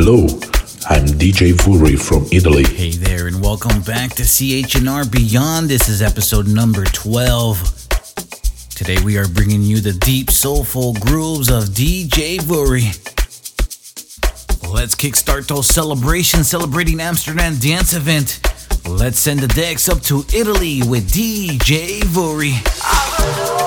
Hello, I'm DJ Mvurry from Italy. Hey there, and welcome back to CHNR Beyond. This is episode number 12. Today we are bringing you the deep, soulful grooves of DJ Mvurry. Let's kickstart those celebrations celebrating Amsterdam Dance Event. Let's send the decks up to Italy with DJ Mvurry.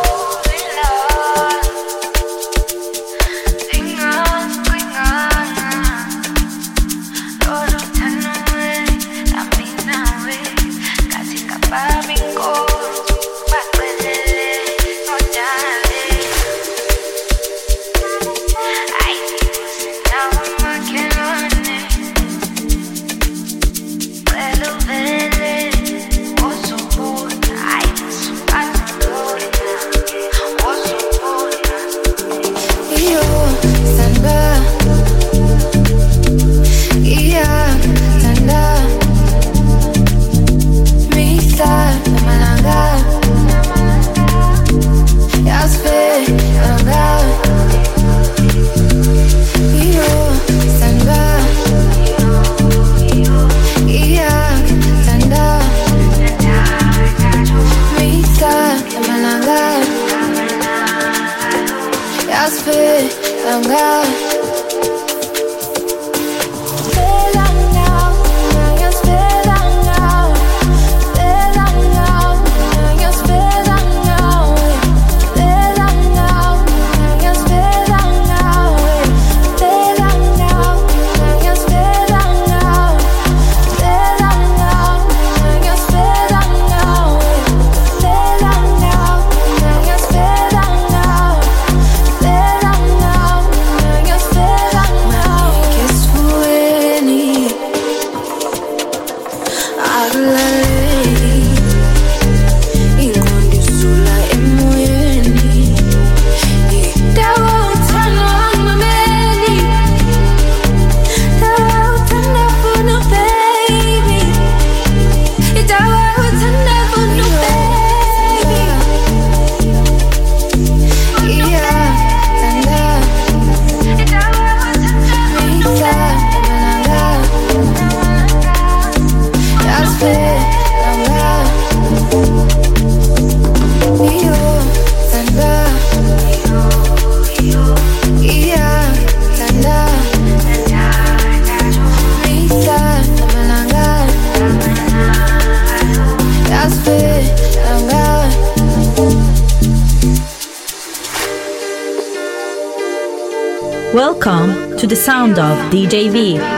Of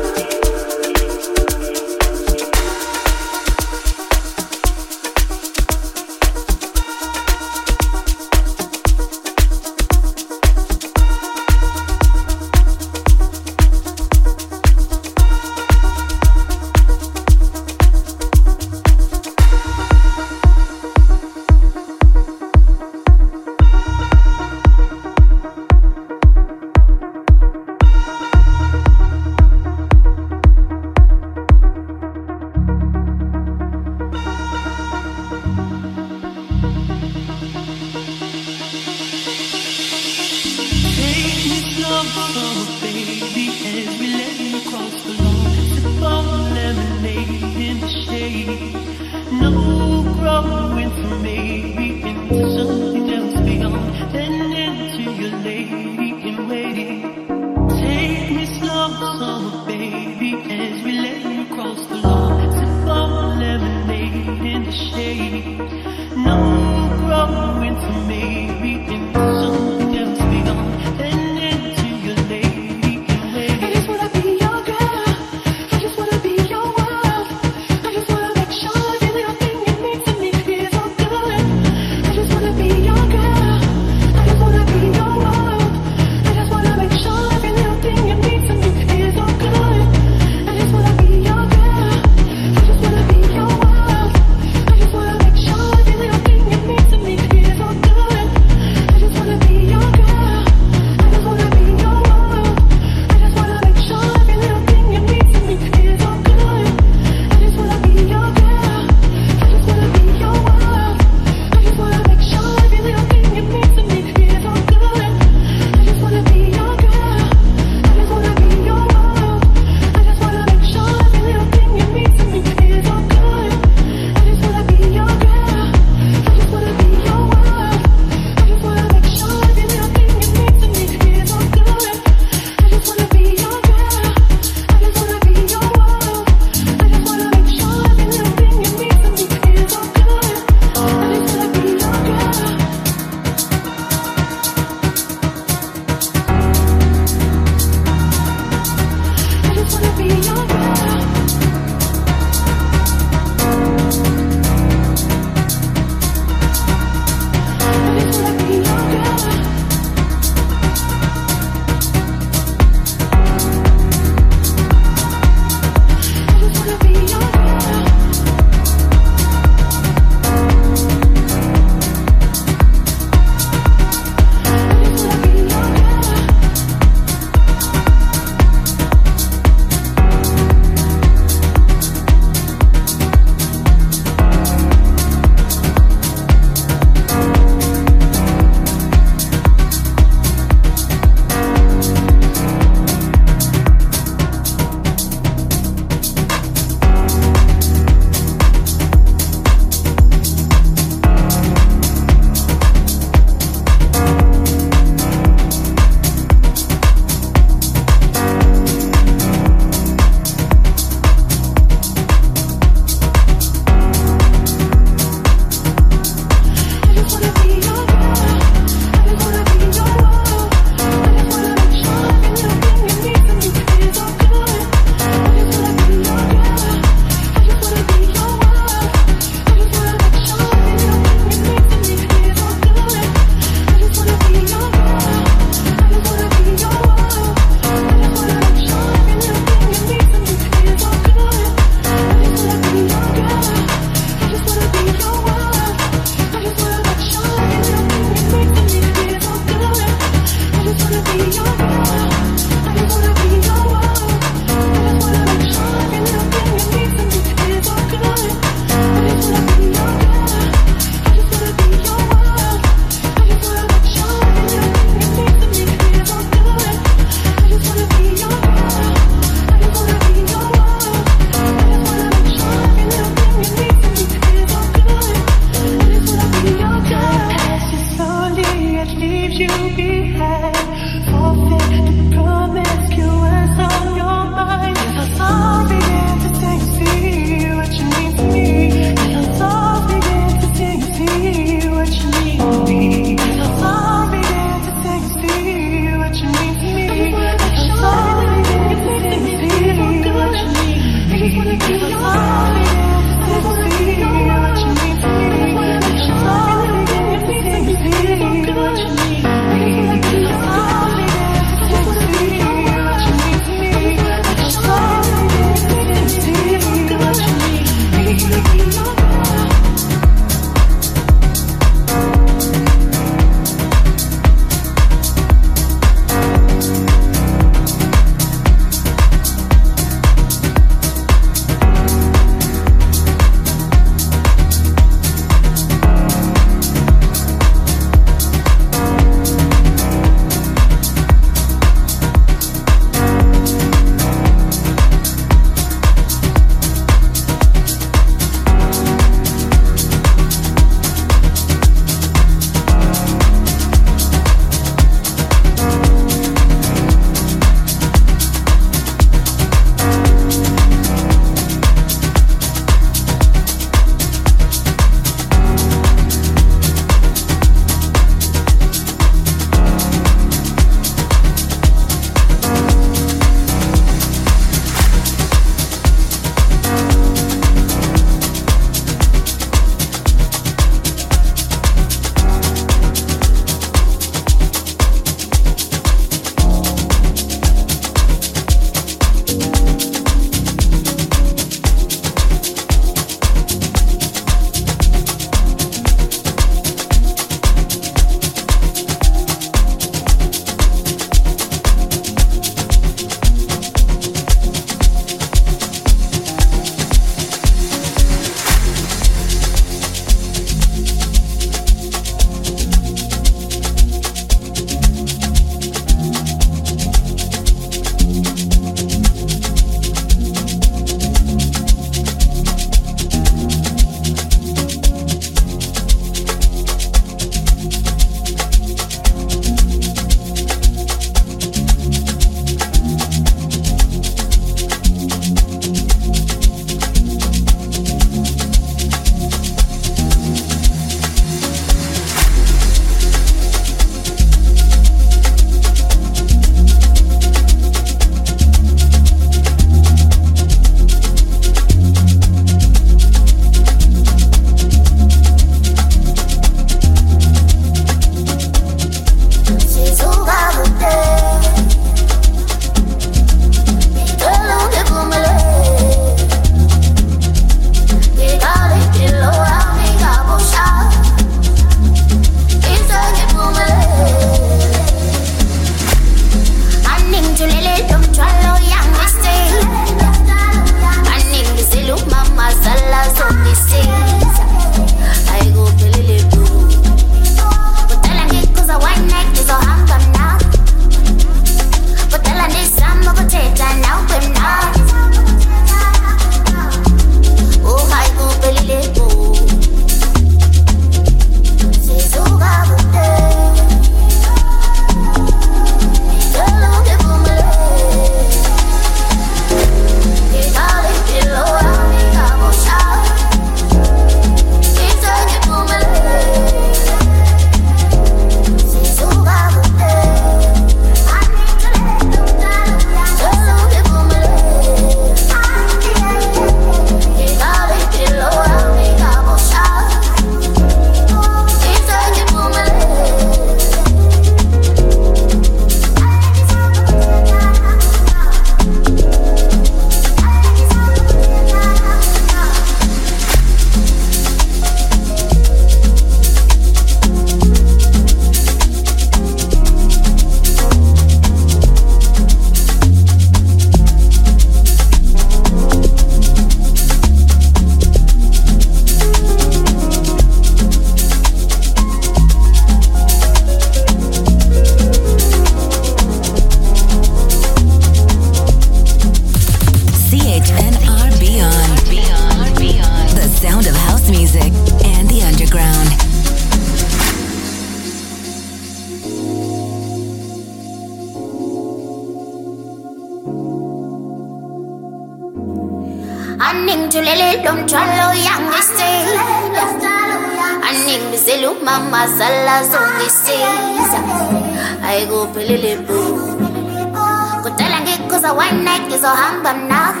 ngikhuza one night ngizohamba nawe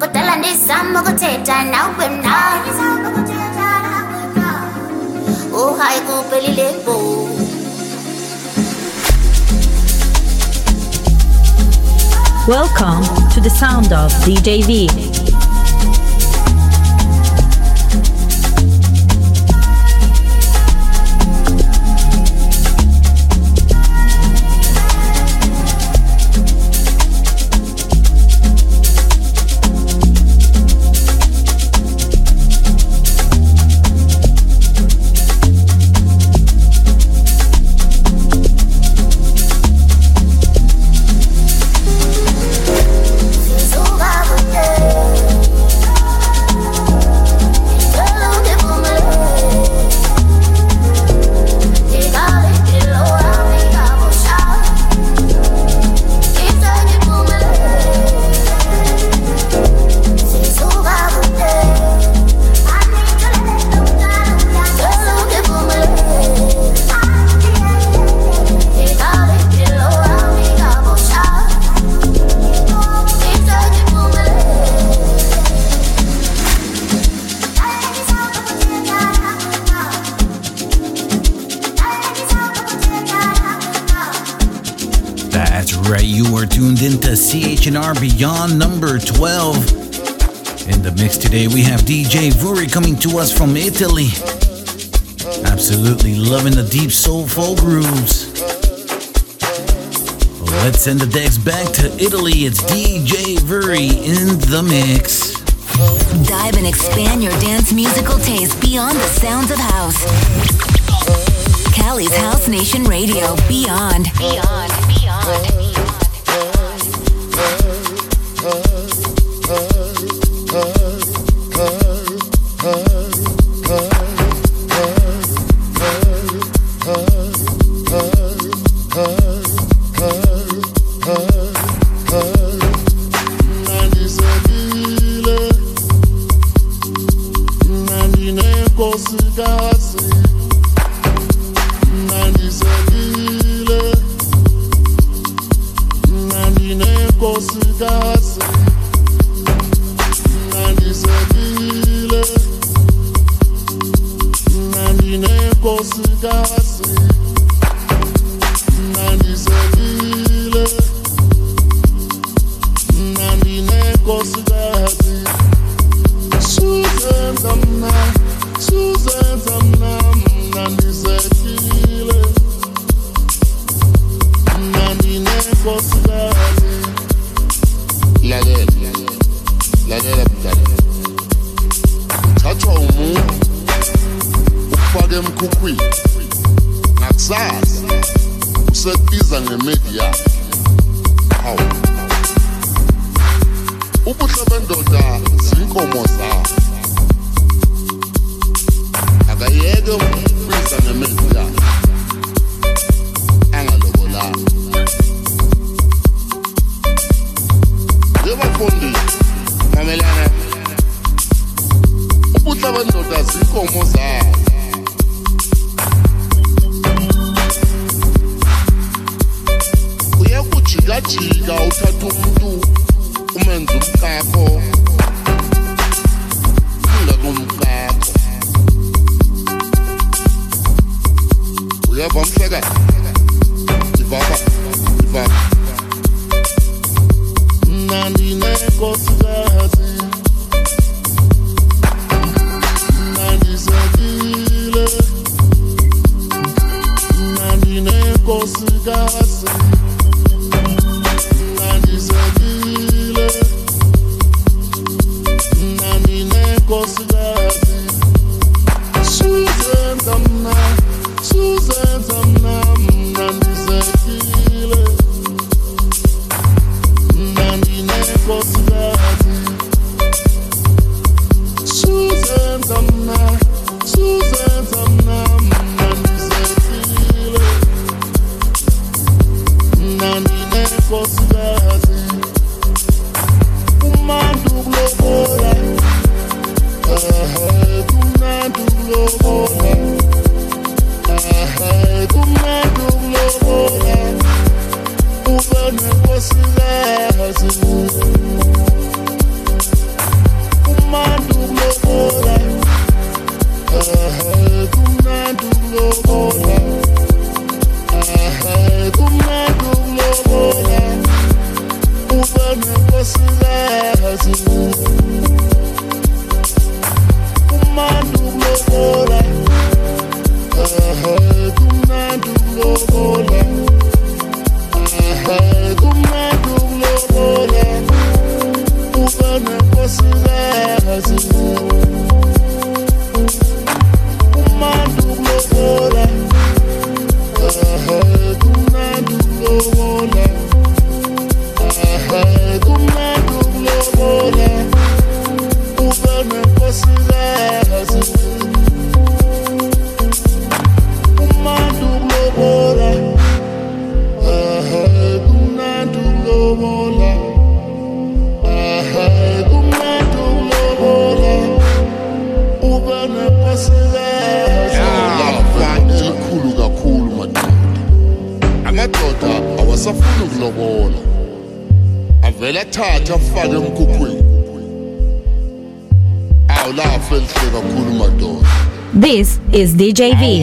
kudala ndizama ukuthetha nawe mna oh ayikuphelele bu Welcome to the sound of DJ V. CHNR Beyond number 12. In the mix today, we have DJ Mvurry coming to us from Italy. Absolutely loving the deep soul soulful grooves. let's send the decks back to Italy. It's DJ Mvurry in the mix. Dive and expand your dance musical taste beyond the sounds of house. Cali's House Nation Radio. Beyond. Beyond. Beyond. This uyaphika uthatha umuntu umenze umkakho. Ungakumkakho uyeva mhleka? Ivava ivava nandinekosikazi is DJ V.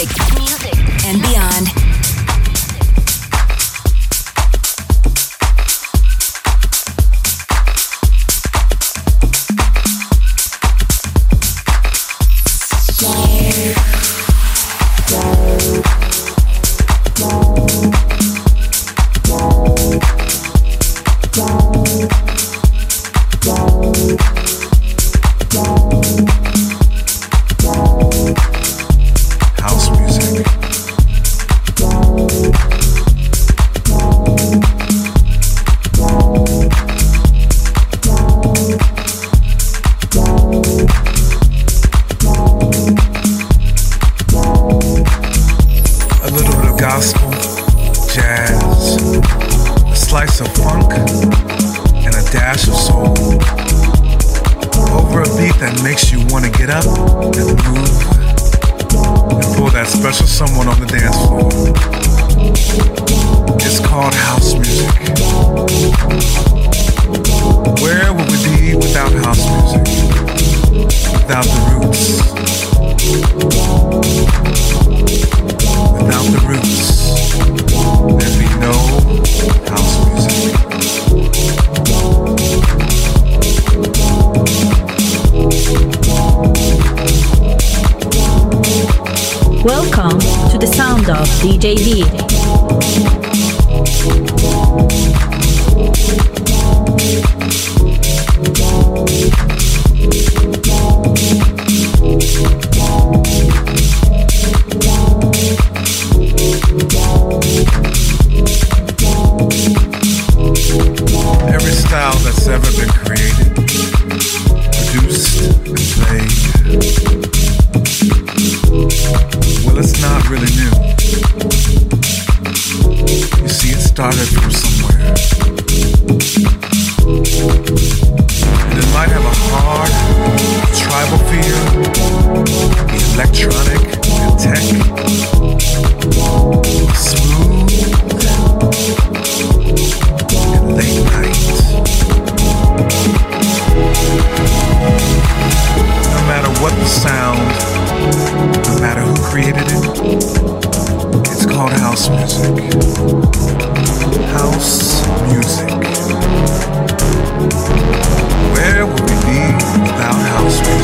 music. music. been created, produced, and played. Well, it's not really new. You see, it started from somewhere. And it might have a hard, tribal feel, electronic, tech. created it. It's called house music. House music. Where would we be without house music?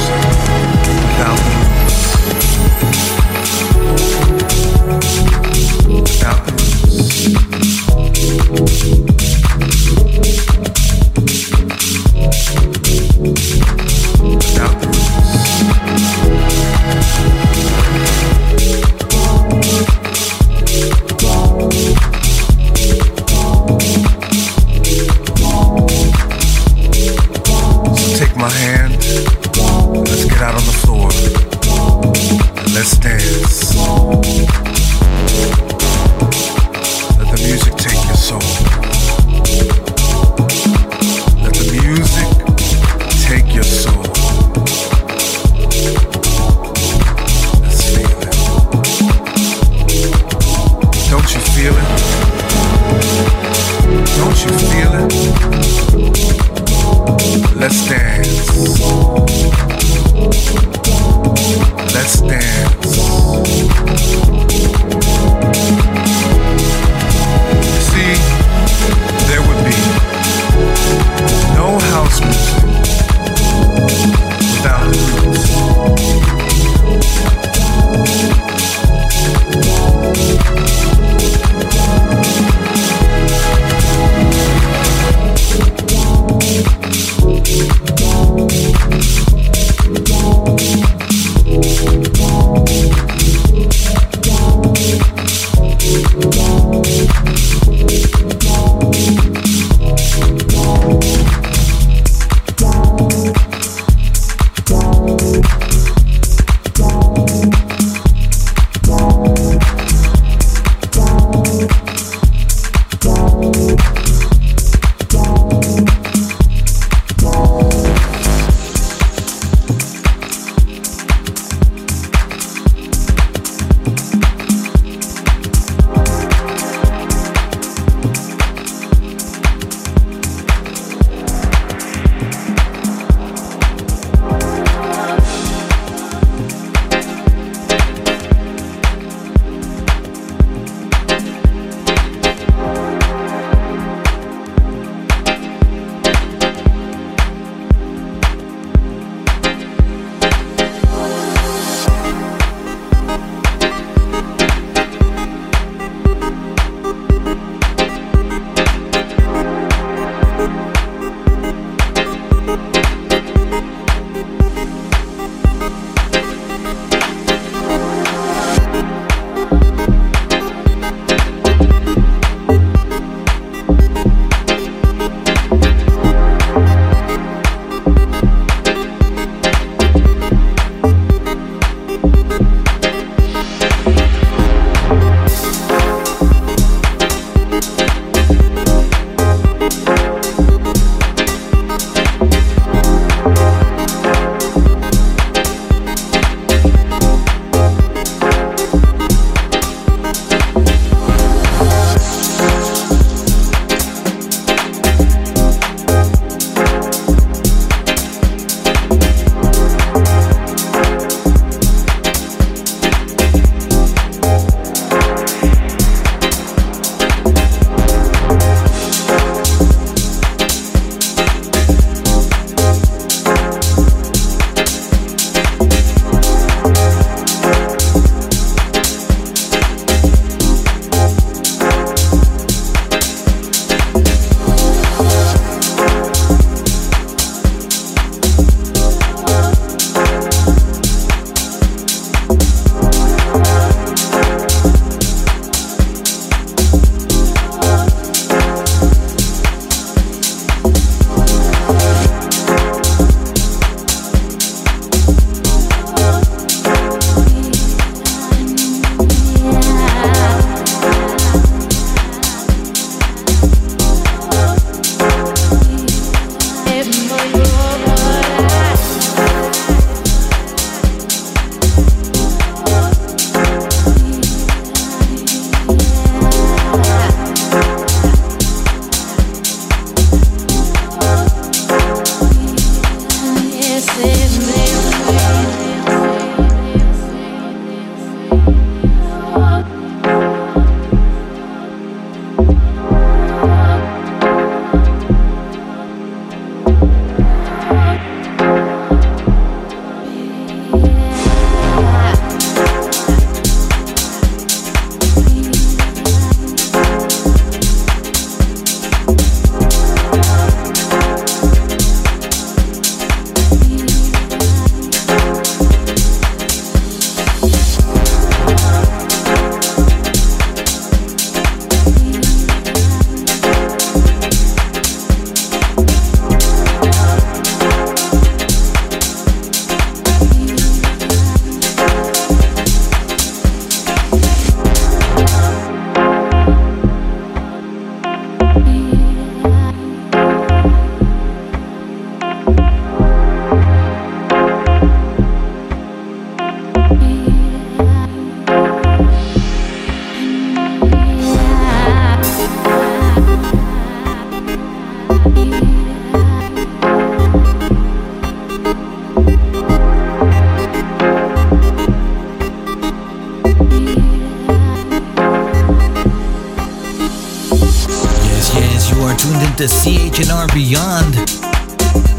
Into CHNR Beyond.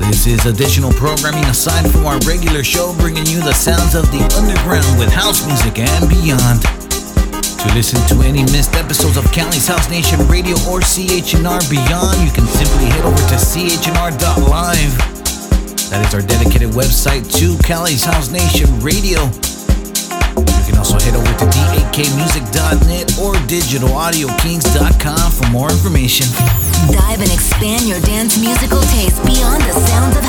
This is additional programming aside from our regular show, bringing you the sounds of the underground with house music and beyond. To listen to any missed episodes of Cali's House Nation Radio or CHNR Beyond, you can simply head over to chnr.live. That is our dedicated website to Cali's House Nation Radio. You can also head over to dakmusic.net or digitalaudiokings.com for more information. Dive and expand your dance musical taste beyond the sounds of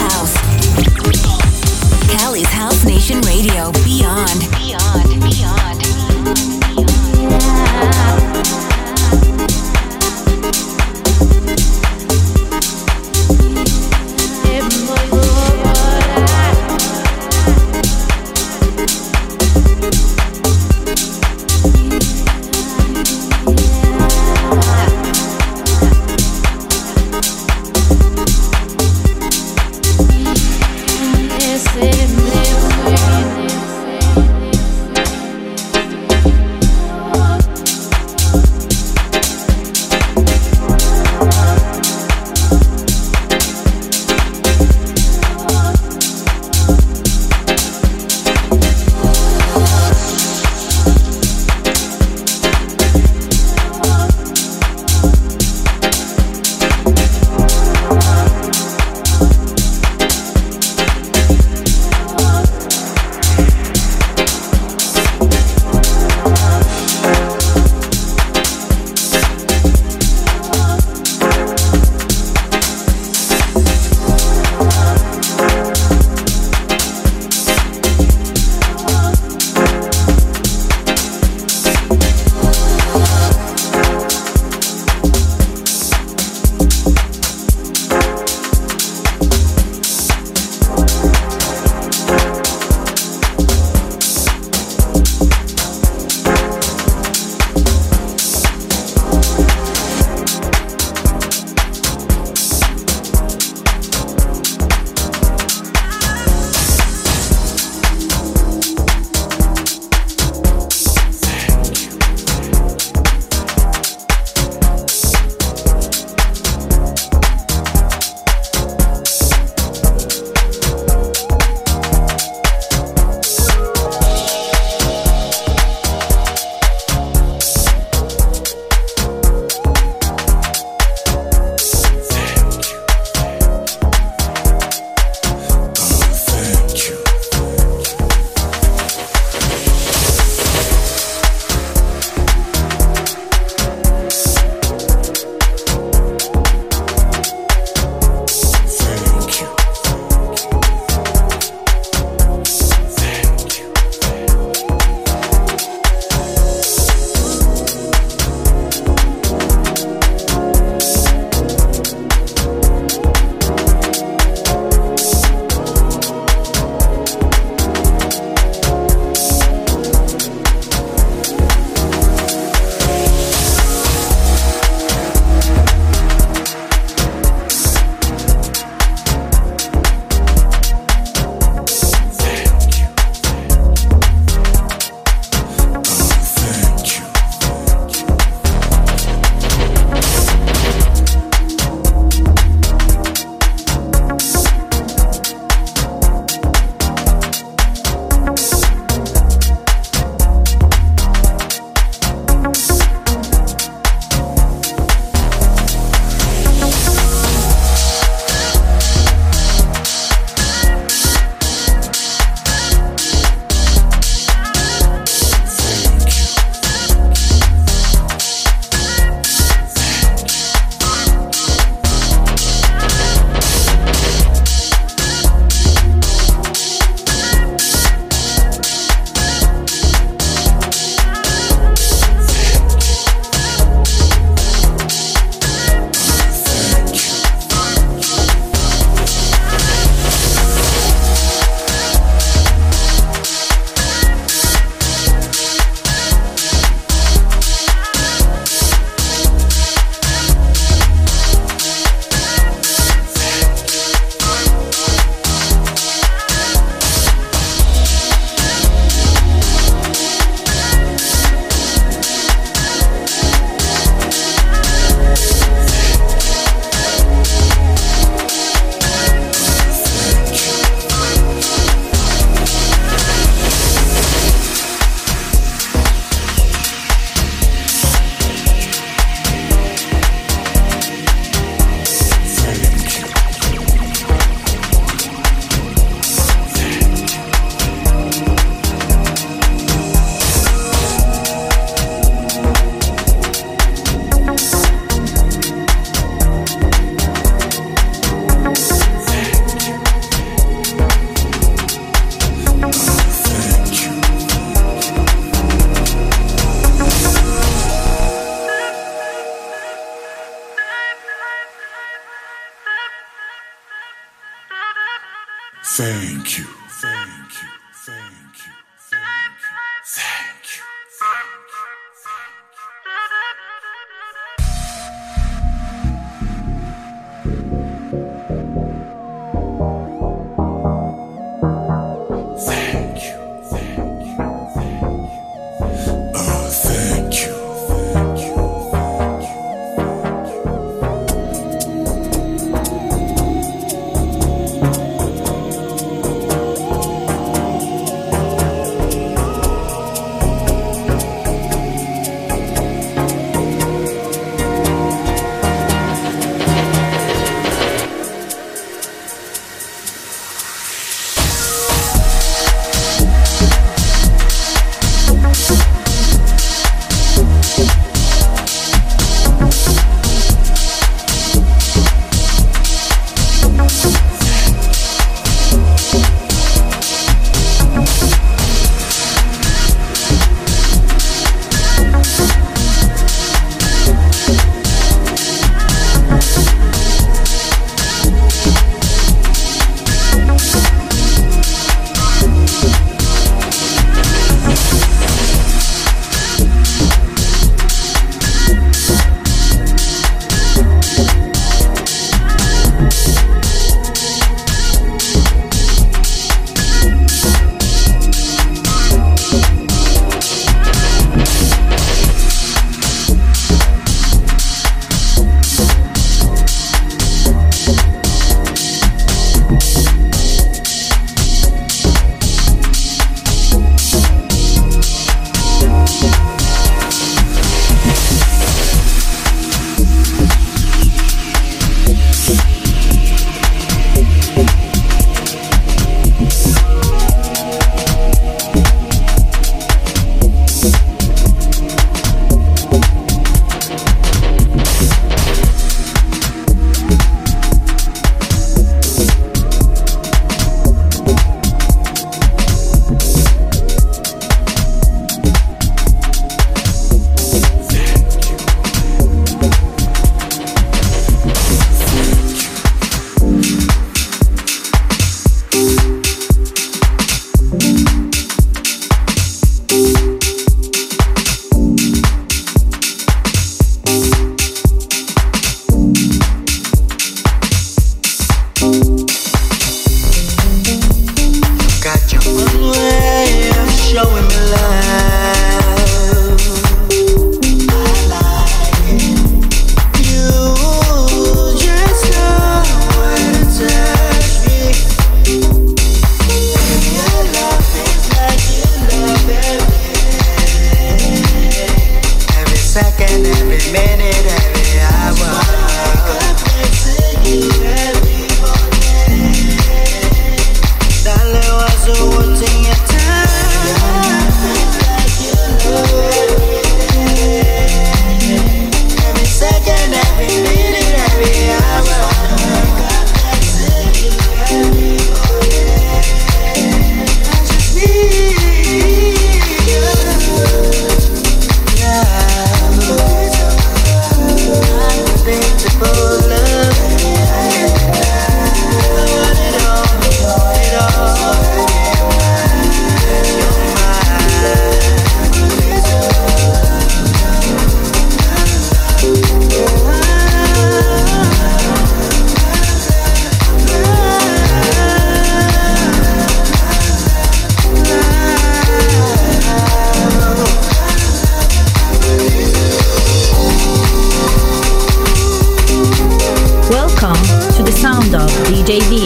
of